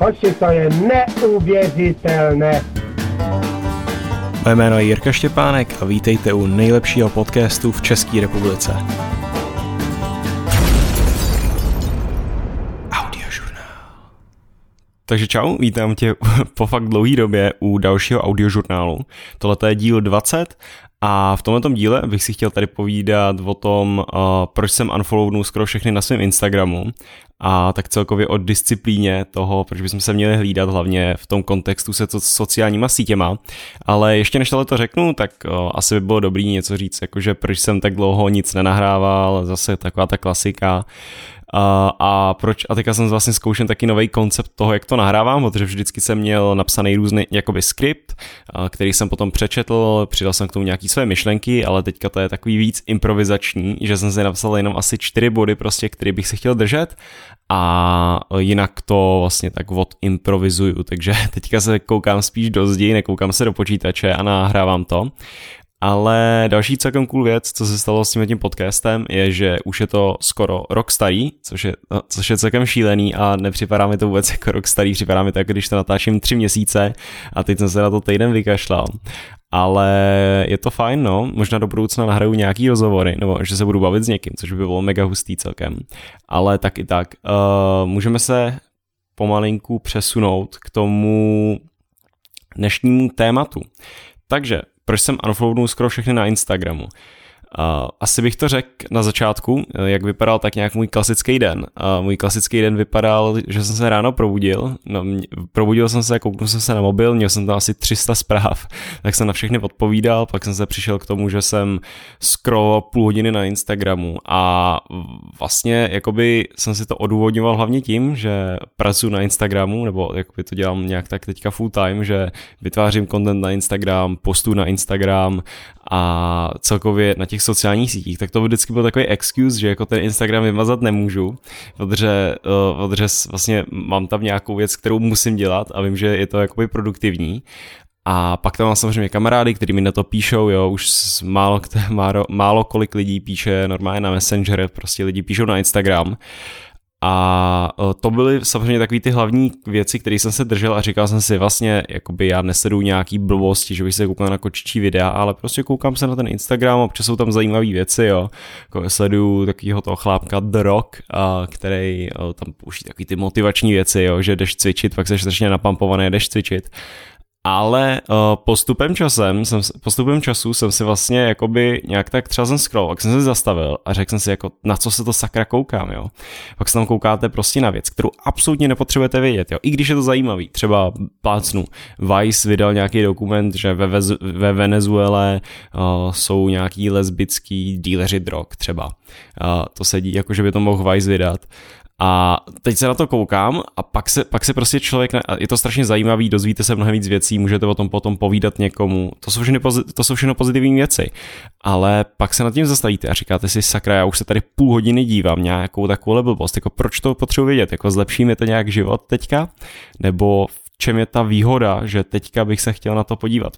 Hoši, to je neuvěřitelné. Moje jméno je Jirka Štěpánek a vítejte u nejlepšího podcastu v České republice. Audiožurnál. Takže čau, vítám tě po fakt dlouhé době u dalšího audiožurnálu. Tohle je díl 20 a v tomto díle bych si chtěl tady povídat o tom, uh, proč jsem unfollownul skoro všechny na svém Instagramu a tak celkově o disciplíně toho, proč bychom se měli hlídat hlavně v tom kontextu se to sociálníma sítěma. Ale ještě než tohle to řeknu, tak uh, asi by bylo dobrý něco říct, jakože proč jsem tak dlouho nic nenahrával, zase taková ta klasika. A, a proč, a teďka jsem vlastně zkoušel taky nový koncept toho, jak to nahrávám, protože vždycky jsem měl napsaný různý jakoby skript, který jsem potom přečetl, přidal jsem k tomu nějaký své myšlenky, ale teďka to je takový víc improvizační, že jsem si napsal jenom asi čtyři body prostě, který bych si chtěl držet a jinak to vlastně tak od improvizuju, takže teďka se koukám spíš do zdi, nekoukám se do počítače a nahrávám to. Ale další celkem cool věc, co se stalo s tím tím podcastem, je, že už je to skoro rok starý, což je, no, což je celkem šílený a nepřipadá mi to vůbec jako rok starý, připadá mi to jako když to natáčím tři měsíce a teď jsem se na to týden vykašlal. Ale je to fajn, no, možná do budoucna nahraju nějaký rozhovory, nebo že se budu bavit s někým, což by bylo mega hustý celkem. Ale tak i tak, uh, můžeme se pomalinku přesunout k tomu dnešnímu tématu. Takže proč jsem unfollownul skoro všechny na Instagramu. Asi bych to řekl na začátku, jak vypadal tak nějak můj klasický den. Uh, můj klasický den vypadal, že jsem se ráno probudil, no, probudil jsem se, kouknul jsem se na mobil, měl jsem tam asi 300 zpráv, tak jsem na všechny odpovídal, pak jsem se přišel k tomu, že jsem scrolloval půl hodiny na Instagramu. A vlastně jakoby jsem si to odůvodňoval hlavně tím, že pracuji na Instagramu, nebo jakoby to dělám nějak tak teďka full time, že vytvářím content na Instagram, postu na Instagram a celkově na těch sociálních sítích, tak to vždycky byl takový excuse, že jako ten Instagram vymazat nemůžu, protože, uh, protože vlastně mám tam nějakou věc, kterou musím dělat a vím, že je to jakoby produktivní. A pak tam mám samozřejmě kamarády, kteří mi na to píšou, jo, už málo, málo, málo kolik lidí píše normálně na Messenger, prostě lidi píšou na Instagram a e, to byly samozřejmě takové ty hlavní věci, které jsem se držel a říkal jsem si vlastně, jakoby já nesedu nějaký blbosti, že bych se koukal na kočičí videa, ale prostě koukám se na ten Instagram, občas jsou tam zajímavé věci, jo. Jako sleduju takového toho chlápka The Rock, a, který a, e, tam pouští takový ty motivační věci, jo, že jdeš cvičit, pak jsi strašně napampovaný, jdeš cvičit ale uh, postupem časem, jsem, postupem času jsem si vlastně jakoby nějak tak třeba jsem scroll, tak jsem se zastavil a řekl jsem si jako na co se to sakra koukám, jo. Pak se tam koukáte prostě na věc, kterou absolutně nepotřebujete vědět, jo. I když je to zajímavý, třeba plácnu, Vice vydal nějaký dokument, že ve, ve Venezuele uh, jsou nějaký lesbický díleři drog třeba. Uh, to sedí jako, že by to mohl Vice vydat. A teď se na to koukám a pak se, pak se prostě člověk, je to strašně zajímavý, dozvíte se mnohem víc věcí, můžete o tom potom povídat někomu, to jsou všechno, to jsou všechno pozitivní věci, ale pak se nad tím zastavíte a říkáte si, sakra, já už se tady půl hodiny dívám nějakou takovou blbost, jako proč to potřebuji vědět, jako zlepší mi to nějak život teďka, nebo v čem je ta výhoda, že teďka bych se chtěl na to podívat.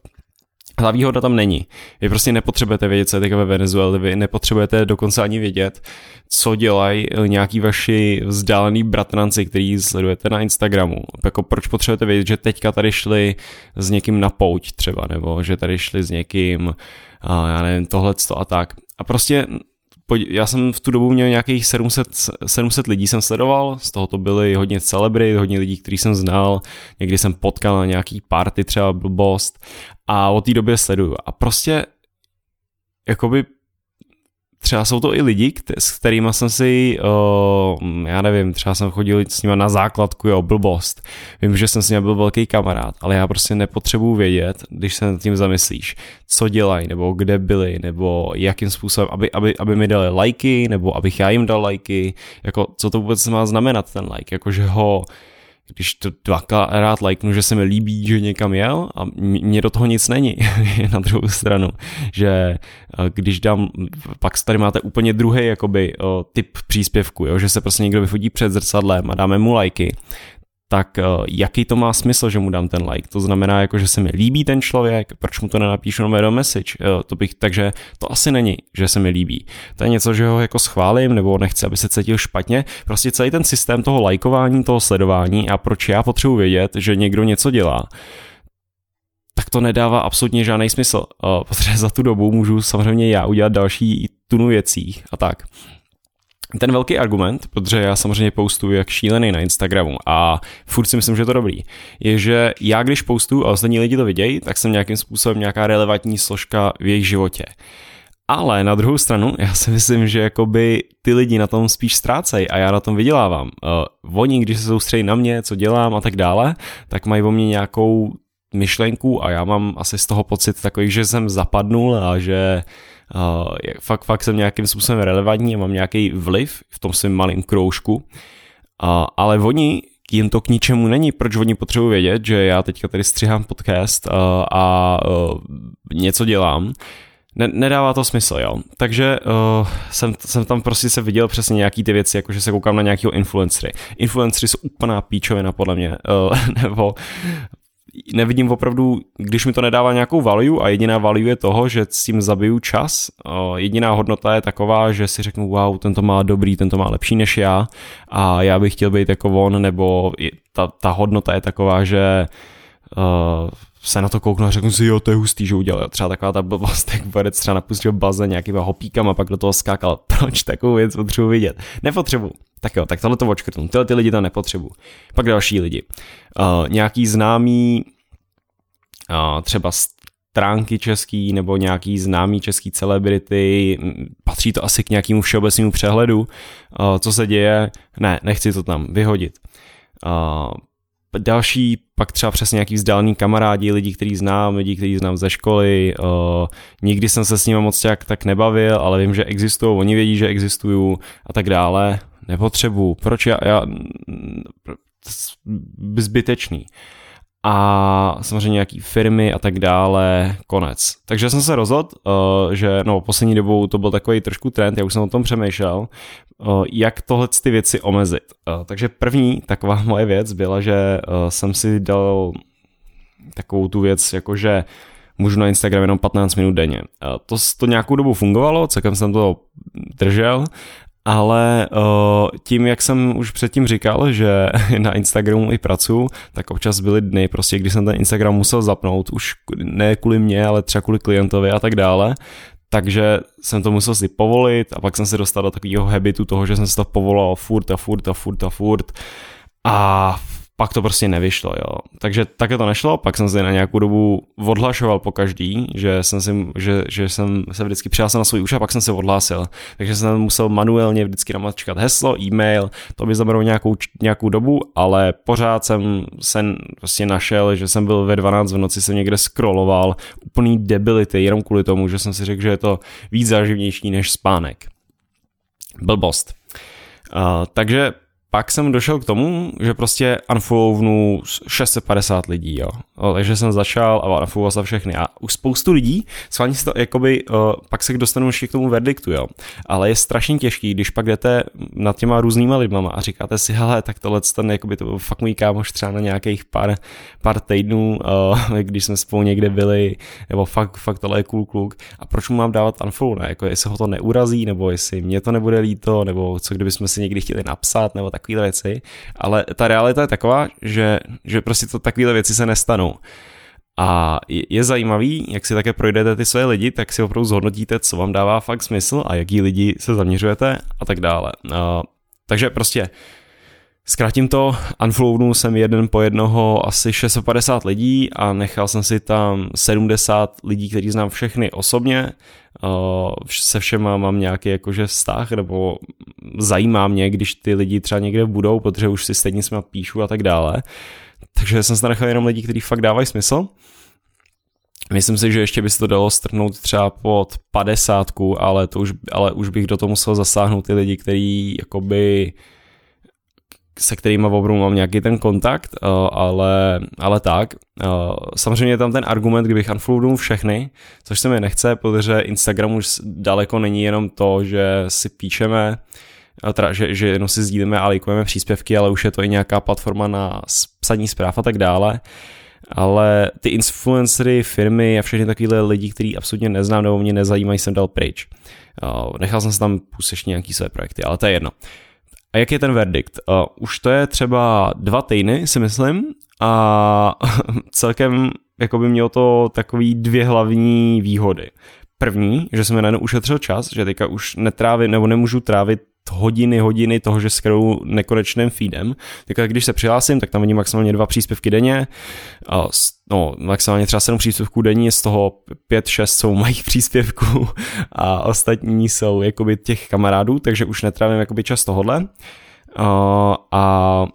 Ta výhoda tam není. Vy prostě nepotřebujete vědět, co je ve Venezuele, vy nepotřebujete dokonce ani vědět, co dělají eh, nějaký vaši vzdálený bratranci, který sledujete na Instagramu. Jako proč potřebujete vědět, že teďka tady šli s někým na pouť třeba, nebo že tady šli s někým, a já nevím, tohle a tak. A prostě já jsem v tu dobu měl nějakých 700, 700 lidí jsem sledoval, z toho to byly hodně celebry, hodně lidí, který jsem znal, někdy jsem potkal na nějaký party třeba blbost a od té doby sleduju. A prostě jakoby třeba jsou to i lidi, s kterými jsem si, uh, já nevím, třeba jsem chodil s nimi na základku, jo, blbost. Vím, že jsem s nimi byl velký kamarád, ale já prostě nepotřebuji vědět, když se nad tím zamyslíš, co dělají, nebo kde byli, nebo jakým způsobem, aby, aby, aby mi dali lajky, nebo abych já jim dal lajky, jako co to vůbec má znamenat ten like, jakože ho když to dvakrát lajknu, že se mi líbí, že někam jel a mně do toho nic není. Na druhou stranu, že když dám, pak tady máte úplně druhý jakoby typ příspěvku, jo, že se prostě někdo vyfotí před zrcadlem a dáme mu lajky, tak uh, jaký to má smysl, že mu dám ten like? To znamená, jako, že se mi líbí ten člověk, proč mu to nenapíšu na do message? Uh, to bych, takže to asi není, že se mi líbí. To je něco, že ho jako schválím, nebo nechci, aby se cítil špatně. Prostě celý ten systém toho lajkování, toho sledování a proč já potřebuji vědět, že někdo něco dělá, tak to nedává absolutně žádný smysl, protože za tu dobu můžu samozřejmě já udělat další tunu věcí a tak. Ten velký argument, protože já samozřejmě postuju jak šílený na Instagramu a furt si myslím, že je to dobrý, je, že já když postuju a ostatní lidi to vidějí, tak jsem nějakým způsobem nějaká relevantní složka v jejich životě. Ale na druhou stranu, já si myslím, že jakoby ty lidi na tom spíš ztrácejí a já na tom vydělávám. Uh, oni, když se soustředí na mě, co dělám a tak dále, tak mají o mě nějakou myšlenku a já mám asi z toho pocit takový, že jsem zapadnul a že uh, fakt, fakt jsem nějakým způsobem relevantní a mám nějaký vliv v tom svém malém kroužku. Uh, ale oni, jim to k ničemu není, proč oni potřebují vědět, že já teďka tady střihám podcast uh, a uh, něco dělám, ne, nedává to smysl, jo. Takže uh, jsem, jsem tam prostě se viděl přesně nějaký ty věci, jako že se koukám na nějakého influencery. Influencery jsou úplná píčovina podle mě, uh, nebo nevidím opravdu, když mi to nedává nějakou value a jediná value je toho, že s tím zabiju čas, jediná hodnota je taková, že si řeknu, wow, tento má dobrý, tento má lepší než já. A já bych chtěl být jako on, nebo ta, ta hodnota je taková, že uh, se na to kouknu a řeknu si, jo, to je hustý, že udělal. Třeba taková ta blbost, jak borec třeba napustil bazén nějakýma hopíkama a pak do toho skákal. Proč takovou věc potřebuji vidět? Nepotřebuji. Tak jo, tak tohle to očkrtnu. Tyhle ty lidi to nepotřebuji. Pak další lidi. Uh, nějaký známý uh, třeba stránky český nebo nějaký známý český celebrity, patří to asi k nějakému všeobecnému přehledu, uh, co se děje, ne, nechci to tam vyhodit. Uh, další pak třeba přesně nějaký vzdálený kamarádi, lidi, který znám, lidi, který znám ze školy, uh, nikdy jsem se s nimi moc tak, tak nebavil, ale vím, že existují, oni vědí, že existují a tak dále, nepotřebuju, proč já, já zbytečný a samozřejmě nějaký firmy a tak dále, konec. Takže jsem se rozhodl, uh, že no, poslední dobou to byl takový trošku trend, já už jsem o tom přemýšlel, uh, jak tohle ty věci omezit. Uh, takže první taková moje věc byla, že jsem si dal takovou tu věc, jakože můžu na Instagram jenom 15 minut denně. To, to nějakou dobu fungovalo, celkem jsem to držel ale uh, tím, jak jsem už předtím říkal, že na Instagramu i pracuji, tak občas byly dny, prostě, kdy jsem ten Instagram musel zapnout, už ne kvůli mě, ale třeba kvůli klientovi a tak dále, takže jsem to musel si povolit a pak jsem se dostal do takového habitu toho, že jsem se to povolal furt a furt a furt a furt. A pak to prostě nevyšlo, jo. Takže také to nešlo, pak jsem se na nějakou dobu odhlašoval po každý, že jsem, si, že, že jsem se vždycky přihlásil na svůj už a pak jsem se odhlásil. Takže jsem musel manuálně vždycky namačkat heslo, e-mail, to by zabralo nějakou, nějakou dobu, ale pořád jsem se prostě našel, že jsem byl ve 12 v noci, jsem někde scrolloval, úplný debility, jenom kvůli tomu, že jsem si řekl, že je to víc záživnější než spánek. Blbost. Uh, takže pak jsem došel k tomu, že prostě unfollownu 650 lidí, jo. Takže jsem začal a unfollowoval za všechny. A už spoustu lidí, schválně si to jakoby, pak se dostanu ještě k tomu verdiktu, jo. Ale je strašně těžký, když pak jdete nad těma různýma lidma a říkáte si, hele, tak tohle ten, jakoby to byl fakt můj kámoš třeba na nějakých pár, pár týdnů, když jsme spolu někde byli, nebo fakt, fakt tohle je cool kluk. A proč mu mám dávat unfollow, ne? Jako jestli ho to neurazí, nebo jestli mě to nebude líto, nebo co kdybychom si někdy chtěli napsat, nebo tak takovéhle věci, ale ta realita je taková, že, že prostě to takovéhle věci se nestanou. A je, zajímavý, jak si také projdete ty své lidi, tak si opravdu zhodnotíte, co vám dává fakt smysl a jaký lidi se zaměřujete a tak dále. A, takže prostě Zkrátím to, unflownu jsem jeden po jednoho asi 650 lidí a nechal jsem si tam 70 lidí, kteří znám všechny osobně. Se všema mám nějaký jakože vztah, nebo zajímá mě, když ty lidi třeba někde budou, protože už si stejně s píšu a tak dále. Takže jsem se nechal jenom lidi, kteří fakt dávají smysl. Myslím si, že ještě by se to dalo strhnout třeba pod 50, ale, to už, ale už bych do toho musel zasáhnout ty lidi, kteří jakoby se kterými opravdu mám nějaký ten kontakt, uh, ale, ale tak. Uh, samozřejmě je tam ten argument, kdybych unfollownul všechny, což se mi nechce, protože Instagram už daleko není jenom to, že si píšeme, teda, že, že jenom si sdílíme a lajkujeme příspěvky, ale už je to i nějaká platforma na psaní zpráv a tak dále. Ale ty influencery, firmy a všechny takovéhle lidi, který absolutně neznám nebo mě nezajímají, jsem dal pryč. Nechal jsem se tam pustit nějaký své projekty, ale to je jedno. A jak je ten verdikt? Už to je třeba dva týdny, si myslím, a celkem jako by mělo to takový dvě hlavní výhody. První, že jsem najednou ušetřil čas, že teďka už netrávím nebo nemůžu trávit hodiny, hodiny toho, že scrollu nekonečným feedem. Tak když se přihlásím, tak tam vidím maximálně dva příspěvky denně, a no, maximálně třeba sedm příspěvků denně, z toho pět, šest jsou mojich příspěvků a ostatní jsou jakoby těch kamarádů, takže už netrávím jakoby čas tohodle. A, a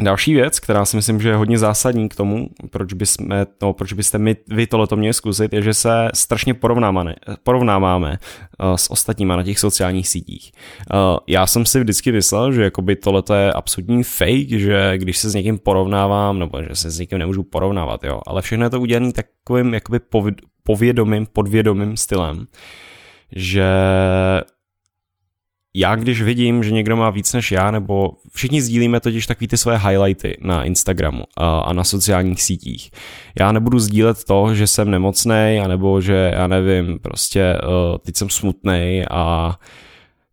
Další věc, která si myslím, že je hodně zásadní k tomu, proč, bychom, no, proč byste my, vy tohleto měli zkusit, je, že se strašně porovnáváme, porovnáváme uh, s ostatníma na těch sociálních sítích. Uh, já jsem si vždycky myslel, že jakoby tohleto je absolutní fake, že když se s někým porovnávám, nebo že se s někým nemůžu porovnávat, jo, ale všechno je to udělané takovým jakoby povědomým, podvědomým stylem, že já když vidím, že někdo má víc než já, nebo všichni sdílíme totiž takový ty své highlighty na Instagramu a, a na sociálních sítích. Já nebudu sdílet to, že jsem nemocný, anebo že, já nevím, prostě uh, teď jsem smutný a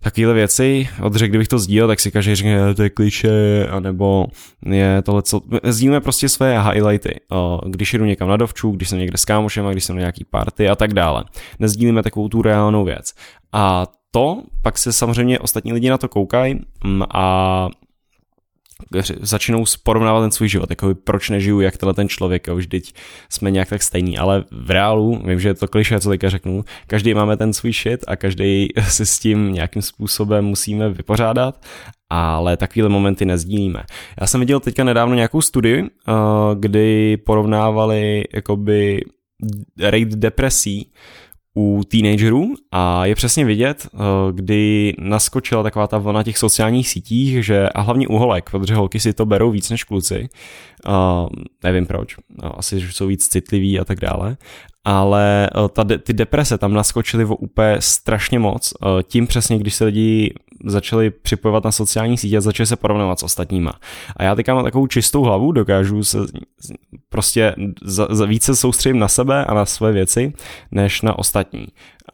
takovéhle věci, odře, kdybych to sdílel, tak si každý řekne, to je kliše, anebo je tohle, co... Sdílíme prostě své highlighty, když jdu někam na dovču, když jsem někde s kámošem, když jsem na nějaký party a tak dále. Nezdílíme takovou tu reálnou věc. A to, pak se samozřejmě ostatní lidi na to koukají mm, a začnou porovnávat ten svůj život, jako proč nežiju jak tenhle ten člověk, jo, vždyť jsme nějak tak stejný, ale v reálu, vím, že je to kliše, co teďka řeknu, každý máme ten svůj shit a každý se s tím nějakým způsobem musíme vypořádat, ale takovéhle momenty nezdílíme. Já jsem viděl teďka nedávno nějakou studii, eh, kdy porovnávali jakoby rate depresí u teenagerů a je přesně vidět, eh, kdy naskočila taková ta vlna těch sociálních sítích, že a hlavně u holek, protože holky si to berou víc než kluci, uh, nevím proč, no, asi, že jsou víc citliví a tak dále, ale uh, ta, ty deprese tam naskočily úplně strašně moc, uh, tím přesně, když se lidi začali připojovat na sociální sítě a začali se porovnávat s ostatníma. A já teďka mám takovou čistou hlavu, dokážu se prostě za, za více soustředím na sebe a na své věci, než na ostatní.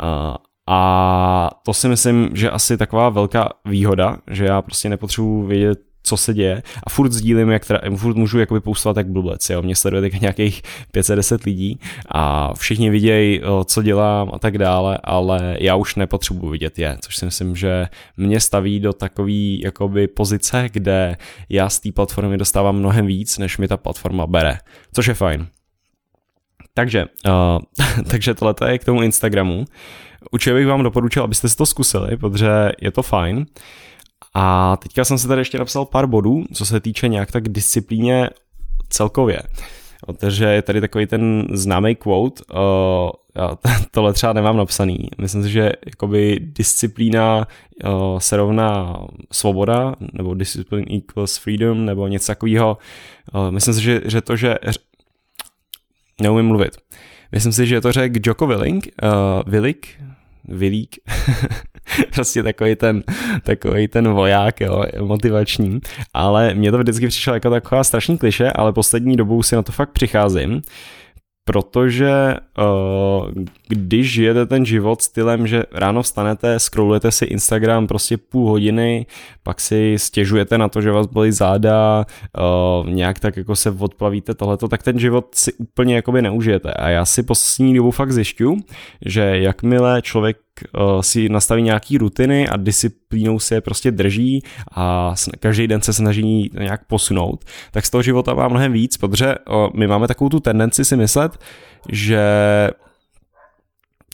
Uh, a to si myslím, že asi taková velká výhoda, že já prostě nepotřebuji vědět co se děje a furt sdílím, jak teda, furt můžu jakoby postovat jak blbec, jo, mě sleduje tak nějakých 510 lidí a všichni vidějí, co dělám a tak dále, ale já už nepotřebuji vidět je, což si myslím, že mě staví do takové jakoby pozice, kde já z té platformy dostávám mnohem víc, než mi ta platforma bere, což je fajn. Takže, uh, takže tohle je k tomu Instagramu. Určitě bych vám doporučil, abyste si to zkusili, protože je to fajn. Uh, a teďka jsem se tady ještě napsal pár bodů, co se týče nějak tak disciplíně celkově. Takže je tady takový ten známý quote, uh, já tohle třeba nemám napsaný. Myslím si, že jakoby disciplína uh, se rovná svoboda, nebo discipline equals freedom, nebo něco takového. Uh, myslím si, že, že to, že neumím mluvit. Myslím si, že to řekl Joko Willing, uh, Willik, Vilík, prostě takový ten, takový ten voják, jo, motivační, ale mě to vždycky přišlo jako taková strašný kliše, ale poslední dobou si na to fakt přicházím, protože uh, když žijete ten život stylem, že ráno vstanete, scrollujete si Instagram prostě půl hodiny, pak si stěžujete na to, že vás bolí záda, uh, nějak tak jako se odplavíte tohleto, tak ten život si úplně jakoby neužijete. A já si poslední dobu fakt zjišťu, že jakmile člověk uh, si nastaví nějaký rutiny a disciplínou se je prostě drží a každý den se snaží nějak posunout, tak z toho života má mnohem víc, protože uh, my máme takovou tu tendenci si myslet, že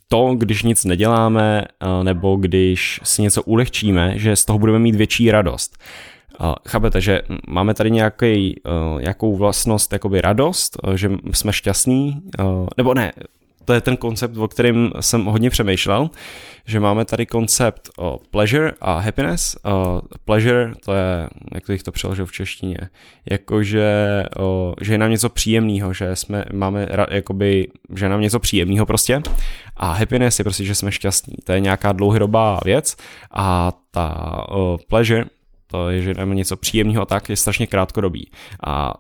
to, když nic neděláme, uh, nebo když si něco ulehčíme, že z toho budeme mít větší radost. Chápete, že máme tady nějaký, nějakou vlastnost, jakoby radost, že jsme šťastní, nebo ne, to je ten koncept, o kterém jsem hodně přemýšlel, že máme tady koncept o pleasure a happiness. O pleasure, to je, jak bych to přeložil v češtině, jakože o, že je nám něco příjemného, že jsme, máme, jakoby, že je nám něco příjemného prostě. A happiness je prostě, že jsme šťastní. To je nějaká dlouhodobá věc a ta o, pleasure, to je, že máme něco příjemného a tak, je strašně krátkodobý. A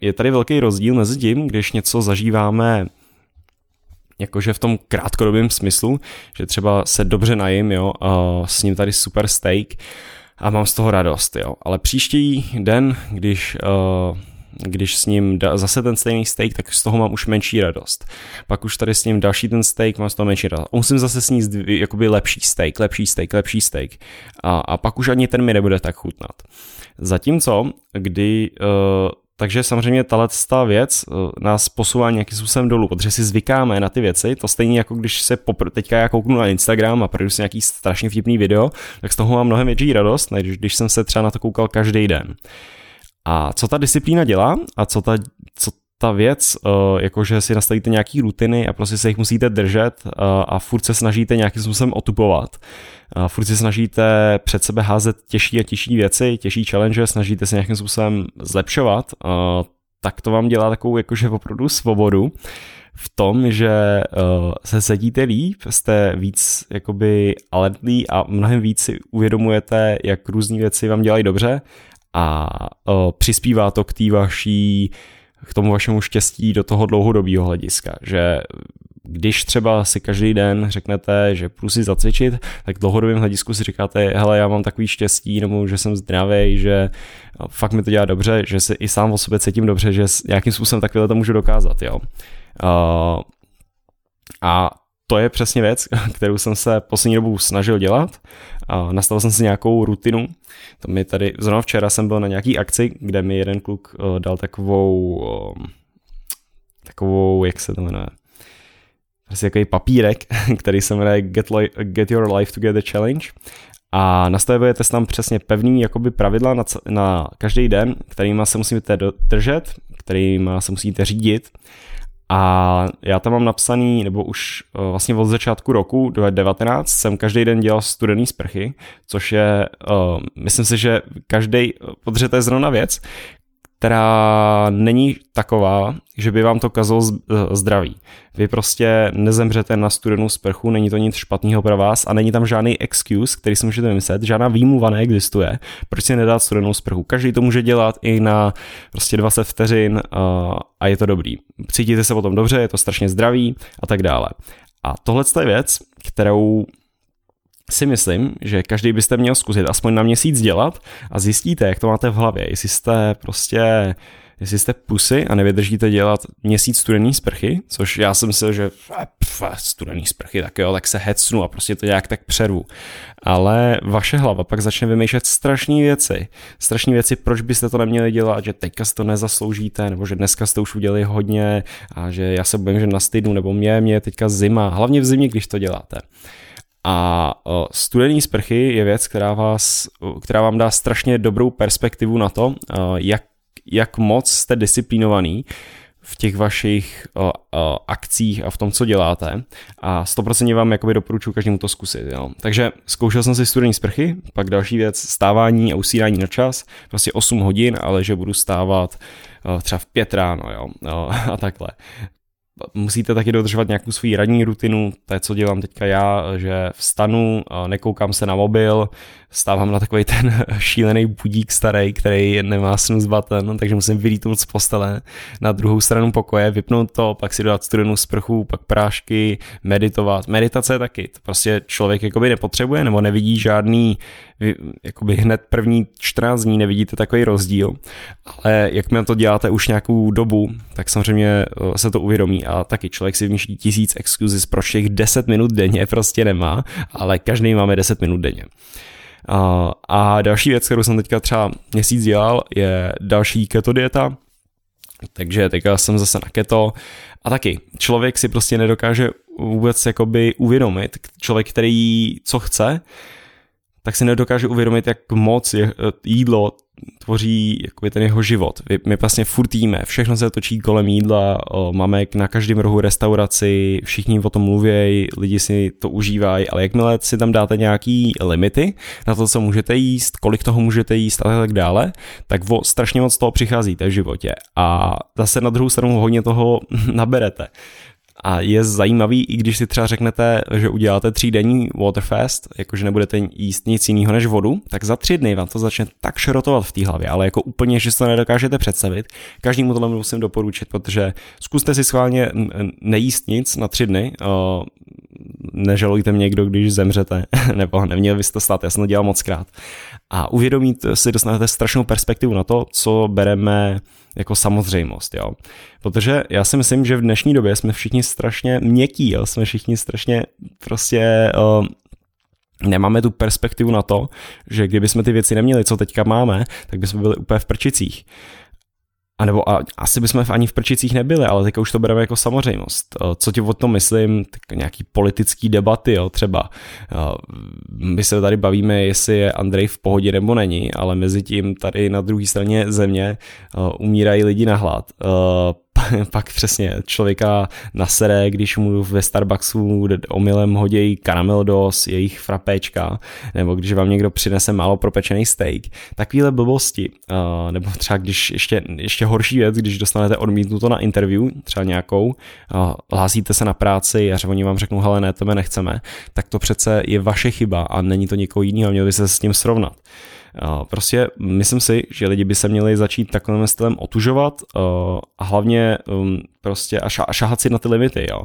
je tady velký rozdíl mezi tím, když něco zažíváme jakože v tom krátkodobém smyslu, že třeba se dobře najím, jo, a s ním tady super steak a mám z toho radost, jo. Ale příští den, když uh, když s ním da, zase ten stejný steak, tak z toho mám už menší radost. Pak už tady s ním další ten steak, mám z toho menší radost. Musím zase sníst jakoby lepší steak, lepší steak, lepší steak. A, a pak už ani ten mi nebude tak chutnat. Zatímco, kdy uh, takže samozřejmě tahle věc eh, nás posouvá nějakým způsobem dolů, protože si zvykáme na ty věci, to stejně jako když se popr- teďka já kouknu na Instagram a projdu si nějaký strašně vtipný video, tak z toho mám mnohem větší radost, než když jsem se třeba na to koukal každý den. A co ta disciplína dělá a co ta, co ta věc, uh, jakože si nastavíte nějaký rutiny a prostě se jich musíte držet uh, a furt se snažíte nějakým způsobem otupovat. Uh, furt se snažíte před sebe házet těžší a těžší věci, těžší challenge, snažíte se nějakým způsobem zlepšovat, tak to vám dělá takovou jakože opravdu svobodu v tom, že se sedíte líp, jste víc jakoby alertlí a mnohem víc si uvědomujete, jak různé věci vám dělají dobře a přispívá to k té vaší k tomu vašemu štěstí do toho dlouhodobého hlediska, že když třeba si každý den řeknete, že půjdu si zacvičit, tak v dlouhodobém hledisku si říkáte, hele, já mám takový štěstí, nebo že jsem zdravý, že fakt mi to dělá dobře, že si i sám o sobě cítím dobře, že nějakým způsobem takhle to můžu dokázat, jo. A to je přesně věc, kterou jsem se poslední dobu snažil dělat. A nastavil jsem si nějakou rutinu. To mi tady, zrovna včera jsem byl na nějaký akci, kde mi jeden kluk uh, dal takovou, uh, takovou, jak se to jmenuje, prostě takový papírek, který se jmenuje Get, Get Your Life Together Challenge. A nastavujete tam přesně pevný jakoby pravidla na, na každý den, kterýma se musíte držet, kterýma se musíte řídit a já tam mám napsaný, nebo už eh, vlastně od začátku roku 2019 jsem každý den dělal studený sprchy, což je, uh, myslím si, že každý, protože to je zrovna věc, která není taková, že by vám to kazilo eh, zdraví. Vy prostě nezemřete na studenou sprchu, není to nic špatného pro vás a není tam žádný excuse, který si můžete vymyslet, žádná výmluva neexistuje, proč si nedat studenou sprchu. Každý to může dělat i na prostě 20 vteřin eh, a je to dobrý. Cítíte se potom dobře, je to strašně zdravý a tak dále. A tohle je věc, kterou si myslím, že každý byste měl zkusit aspoň na měsíc dělat a zjistíte, jak to máte v hlavě. Jestli jste prostě jestli jste pusy a nevydržíte dělat měsíc studený sprchy, což já jsem myslel, že pf, studený sprchy, tak jo, tak se hecnu a prostě to nějak tak přervu. Ale vaše hlava pak začne vymýšlet strašné věci. Strašné věci, proč byste to neměli dělat, že teďka si to nezasloužíte, nebo že dneska jste už udělali hodně a že já se bojím, že nastydnu, nebo mě, mě je teďka zima, hlavně v zimě, když to děláte. A studený sprchy je věc, která, vás, která vám dá strašně dobrou perspektivu na to, jak, jak moc jste disciplinovaný v těch vašich akcích a v tom, co děláte. A 100% vám jakoby doporučuji každému to zkusit. Jo. Takže zkoušel jsem si studený sprchy, pak další věc stávání a usínání na čas, prostě 8 hodin, ale že budu stávat třeba v 5 ráno jo, a takhle musíte taky dodržovat nějakou svou radní rutinu, to je, co dělám teďka já, že vstanu, nekoukám se na mobil, stávám na takový ten šílený budík starý, který nemá snooze button, takže musím vylítnout z postele na druhou stranu pokoje, vypnout to, pak si dodat studenou sprchu, pak prášky, meditovat. Meditace taky, to prostě člověk jakoby nepotřebuje nebo nevidí žádný, jakoby hned první 14 dní nevidíte takový rozdíl, ale jakmile to děláte už nějakou dobu, tak samozřejmě eh, se to uvědomí a taky člověk si vymýšlí tisíc excuses, proč těch 10 minut denně prostě nemá, ale každý máme 10 minut denně. A, a další věc, kterou jsem teďka třeba měsíc dělal, je další keto dieta, takže teďka jsem zase na keto. A taky člověk si prostě nedokáže vůbec jakoby uvědomit, člověk, který co chce, tak si nedokáže uvědomit, jak moc je, eh, jídlo tvoří jakoby ten jeho život. My vlastně furt jíme, všechno se točí kolem jídla, máme na každém rohu restauraci, všichni o tom mluví, lidi si to užívají, ale jakmile si tam dáte nějaký limity na to, co můžete jíst, kolik toho můžete jíst a tak dále, tak vo, strašně moc toho přicházíte v životě. A zase na druhou stranu hodně toho naberete. A je zajímavý, i když si třeba řeknete, že uděláte třídenní waterfast, jakože nebudete jíst nic jiného než vodu, tak za tři dny vám to začne tak šrotovat v té hlavě, ale jako úplně, že si to nedokážete představit. Každému tohle musím doporučit, protože zkuste si schválně nejíst nic na tři dny, nežalujte mě někdo, když zemřete, nebo neměl byste to stát, já jsem to dělal moc krát. A uvědomit si dostanete strašnou perspektivu na to, co bereme jako samozřejmost, jo. Protože já si myslím, že v dnešní době jsme všichni strašně měkký, jo, jsme všichni strašně prostě uh, nemáme tu perspektivu na to, že kdyby jsme ty věci neměli, co teďka máme, tak bychom byli úplně v prčicích. A nebo a, asi bychom ani v prčicích nebyli, ale teďka už to bereme jako samozřejmost. Eh, co ti o tom myslím? Tak nějaký politický debaty, jo, třeba. Eh, my se tady bavíme, jestli je Andrej v pohodě nebo není, ale mezi tím tady na druhé straně země eh, umírají lidi na hlad pak přesně člověka nasere, když mu ve Starbucksu omylem hodějí karamel dos, jejich frapéčka, nebo když vám někdo přinese málo propečený steak. Takovýhle blbosti, uh, nebo třeba když ještě, ještě horší věc, když dostanete odmítnuto na interview, třeba nějakou, uh, hlásíte se na práci a oni vám řeknou, hele ne, to my nechceme, tak to přece je vaše chyba a není to někoho jiného, měli byste se s tím srovnat. Prostě myslím si, že lidi by se měli začít takovým stylem otužovat a hlavně um, prostě a šahat si na ty limity, jo.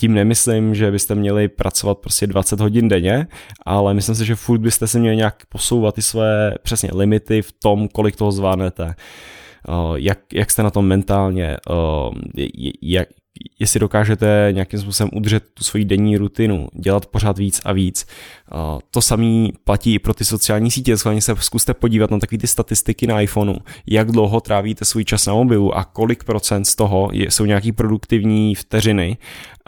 Tím nemyslím, že byste měli pracovat prostě 20 hodin denně, ale myslím si, že furt byste si měli nějak posouvat ty své přesně limity v tom, kolik toho zvládnete. Uh, jak, jak jste na tom mentálně, uh, jak, jestli dokážete nějakým způsobem udržet tu svoji denní rutinu, dělat pořád víc a víc. To samé platí i pro ty sociální sítě. Schválně se zkuste podívat na takové ty statistiky na iPhoneu, jak dlouho trávíte svůj čas na mobilu a kolik procent z toho jsou nějaký produktivní vteřiny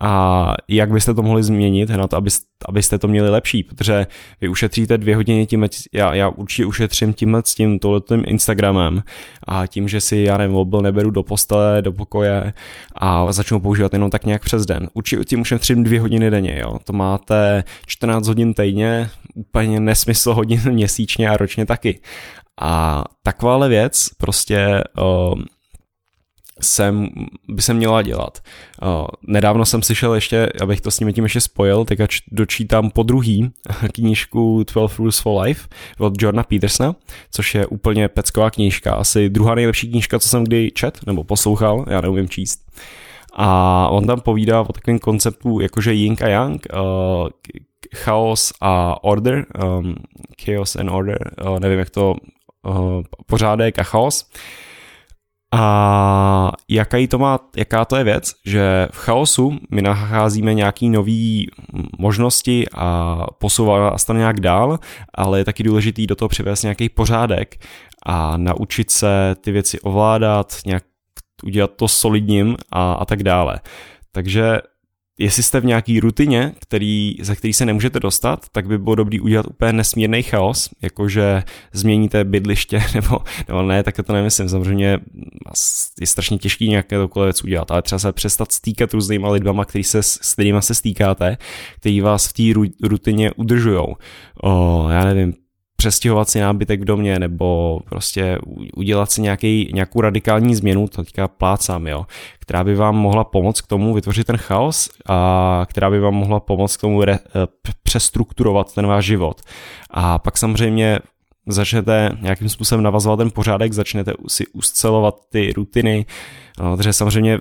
a jak byste to mohli změnit na to, abyste, abyste to měli lepší, protože vy ušetříte dvě hodiny tím, já, já určitě ušetřím tímhle s tím tohletým Instagramem a tím, že si, já nevím, mobil neberu do postele, do pokoje a začnu používat jenom tak nějak přes den. Určitě tím ušetřím dvě hodiny denně, jo. To máte 14 hodin týdně, úplně nesmysl hodin měsíčně a ročně taky. A takováhle věc prostě uh, jsem, by se měla dělat. Nedávno jsem slyšel ještě, abych to s ním tím ještě spojil, teďka dočítám po druhý knížku 12 Rules for Life od Jordana Petersona, což je úplně pecková knížka, asi druhá nejlepší knížka, co jsem kdy čet nebo poslouchal, já neumím číst. A on tam povídá o takovém konceptu jakože yin a yang, chaos a order, chaos and order, nevím jak to, pořádek a chaos. A jaká to má, jaká to je věc, že v chaosu my nacházíme nějaké nové možnosti a posouváme nás tam nějak dál, ale je taky důležitý do toho přivést nějaký pořádek a naučit se ty věci ovládat, nějak udělat to solidním a, a tak dále. Takže jestli jste v nějaký rutině, který, ze který se nemůžete dostat, tak by bylo dobrý udělat úplně nesmírný chaos, jakože změníte bydliště, nebo, nebo ne, tak to nemyslím. Samozřejmě je strašně těžký nějaké takové věc udělat, ale třeba se přestat stýkat různýma lidma, který se, s kterými se stýkáte, který vás v té rutině udržují. já nevím, přestěhovat si nábytek v domě nebo prostě udělat si nějaký, nějakou radikální změnu, to teďka plácám, jo, která by vám mohla pomoct k tomu vytvořit ten chaos a která by vám mohla pomoct k tomu re, eh, přestrukturovat ten váš život. A pak samozřejmě začnete nějakým způsobem navazovat ten pořádek, začnete si uscelovat ty rutiny, no, protože samozřejmě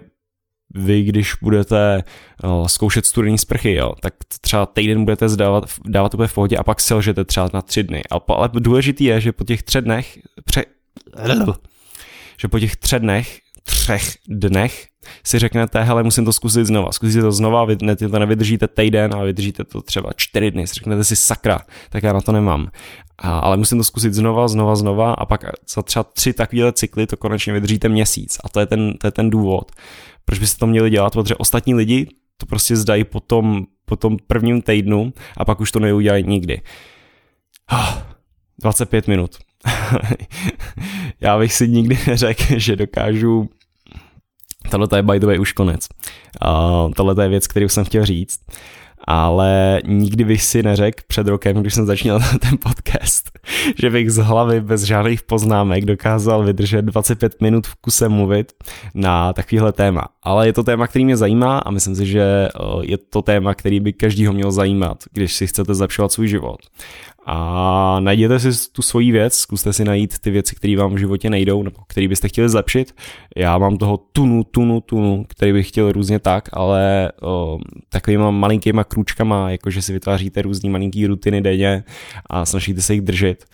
vy, když budete uh, zkoušet studený sprchy, jo, tak třeba týden budete zdávat, dávat úplně v pohodě a pak selžete třeba na tři dny. Ale, ale důležitý je, že po těch třech dnech, pře, že po těch třech dnech, třech dnech si řeknete, hele, musím to zkusit znova. Zkusíte to znova, vy ne, to nevydržíte týden, ale vydržíte to třeba čtyři dny. Si řeknete si, sakra, tak já na to nemám. A, ale musím to zkusit znova, znova, znova a pak za třeba tři takovéhle cykly to konečně vydržíte měsíc. A to je ten, to je ten důvod, proč byste to měli dělat, protože ostatní lidi to prostě zdají po tom, po tom prvním týdnu a pak už to neudělají nikdy. 25 minut. Já bych si nikdy neřekl, že dokážu Tohle je by the way už konec. Uh, tohle je věc, kterou jsem chtěl říct ale nikdy bych si neřekl před rokem, když jsem začínal ten podcast, že bych z hlavy bez žádných poznámek dokázal vydržet 25 minut v kuse mluvit na takovýhle téma. Ale je to téma, který mě zajímá a myslím si, že je to téma, který by každýho měl zajímat, když si chcete zlepšovat svůj život a najděte si tu svoji věc, zkuste si najít ty věci, které vám v životě nejdou, nebo které byste chtěli zlepšit. Já mám toho tunu, tunu, tunu, který bych chtěl různě tak, ale o, takovýma malinkýma krůčkama, jakože si vytváříte různý malinký rutiny denně a snažíte se jich držet,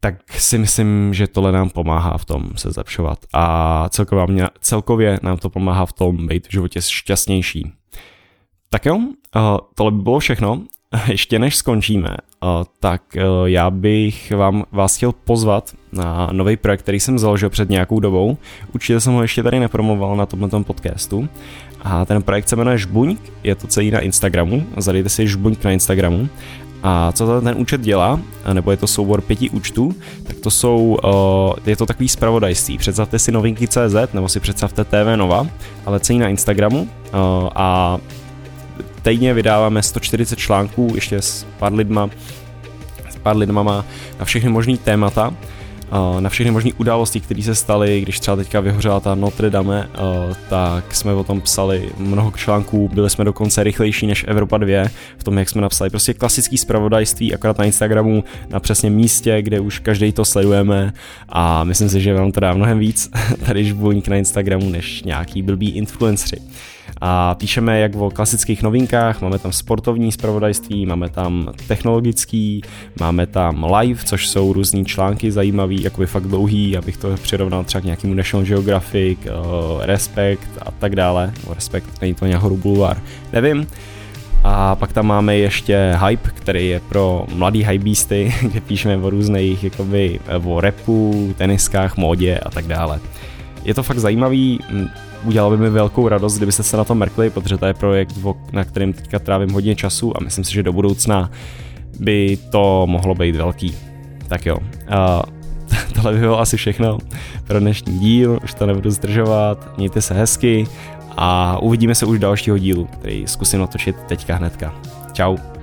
tak si myslím, že tohle nám pomáhá v tom se zlepšovat a celkově, celkově nám to pomáhá v tom být v životě šťastnější. Tak jo, tohle by bylo všechno ještě než skončíme, eh, tak eh, já bych vám vás chtěl pozvat na nový projekt, který jsem založil před nějakou dobou. Určitě jsem ho ještě tady nepromoval na tomto podcastu. A ten projekt se jmenuje Žbuňk, je to celý na Instagramu, zadejte si Žbuňk na Instagramu. A co ten účet dělá, nebo je to soubor pěti účtů, tak to jsou, eh, je to takový zpravodajství. Představte si novinky CZ, nebo si představte TV Nova, ale celý na Instagramu a týdně vydáváme 140 článků ještě s pár lidma, s pár lidma na všechny možný témata, na všechny možné události, které se staly, když třeba teďka vyhořela ta Notre Dame, tak jsme o tom psali mnoho článků, byli jsme dokonce rychlejší než Evropa 2 v tom, jak jsme napsali prostě klasický zpravodajství, akorát na Instagramu, na přesně místě, kde už každý to sledujeme a myslím si, že vám to dá mnohem víc tady žbuňk na Instagramu, než nějaký blbý influenceri a píšeme jak o klasických novinkách, máme tam sportovní zpravodajství, máme tam technologický, máme tam live, což jsou různý články zajímavý, jakoby fakt dlouhý, abych to přirovnal třeba k nějakému National Geographic, uh, Respect a tak dále. Respect, není to nějaký Boulevard, nevím. A pak tam máme ještě Hype, který je pro mladý hypebeasty, kde píšeme o různých, jakoby o repu, teniskách, módě a tak dále. Je to fakt zajímavý, udělalo by mi velkou radost, kdybyste se na to mrkli, protože to je projekt, na kterém teďka trávím hodně času a myslím si, že do budoucna by to mohlo být velký. Tak jo. Uh, tohle by bylo asi všechno pro dnešní díl, už to nebudu zdržovat, mějte se hezky a uvidíme se už dalšího dílu, který zkusím natočit teďka hnedka. Ciao.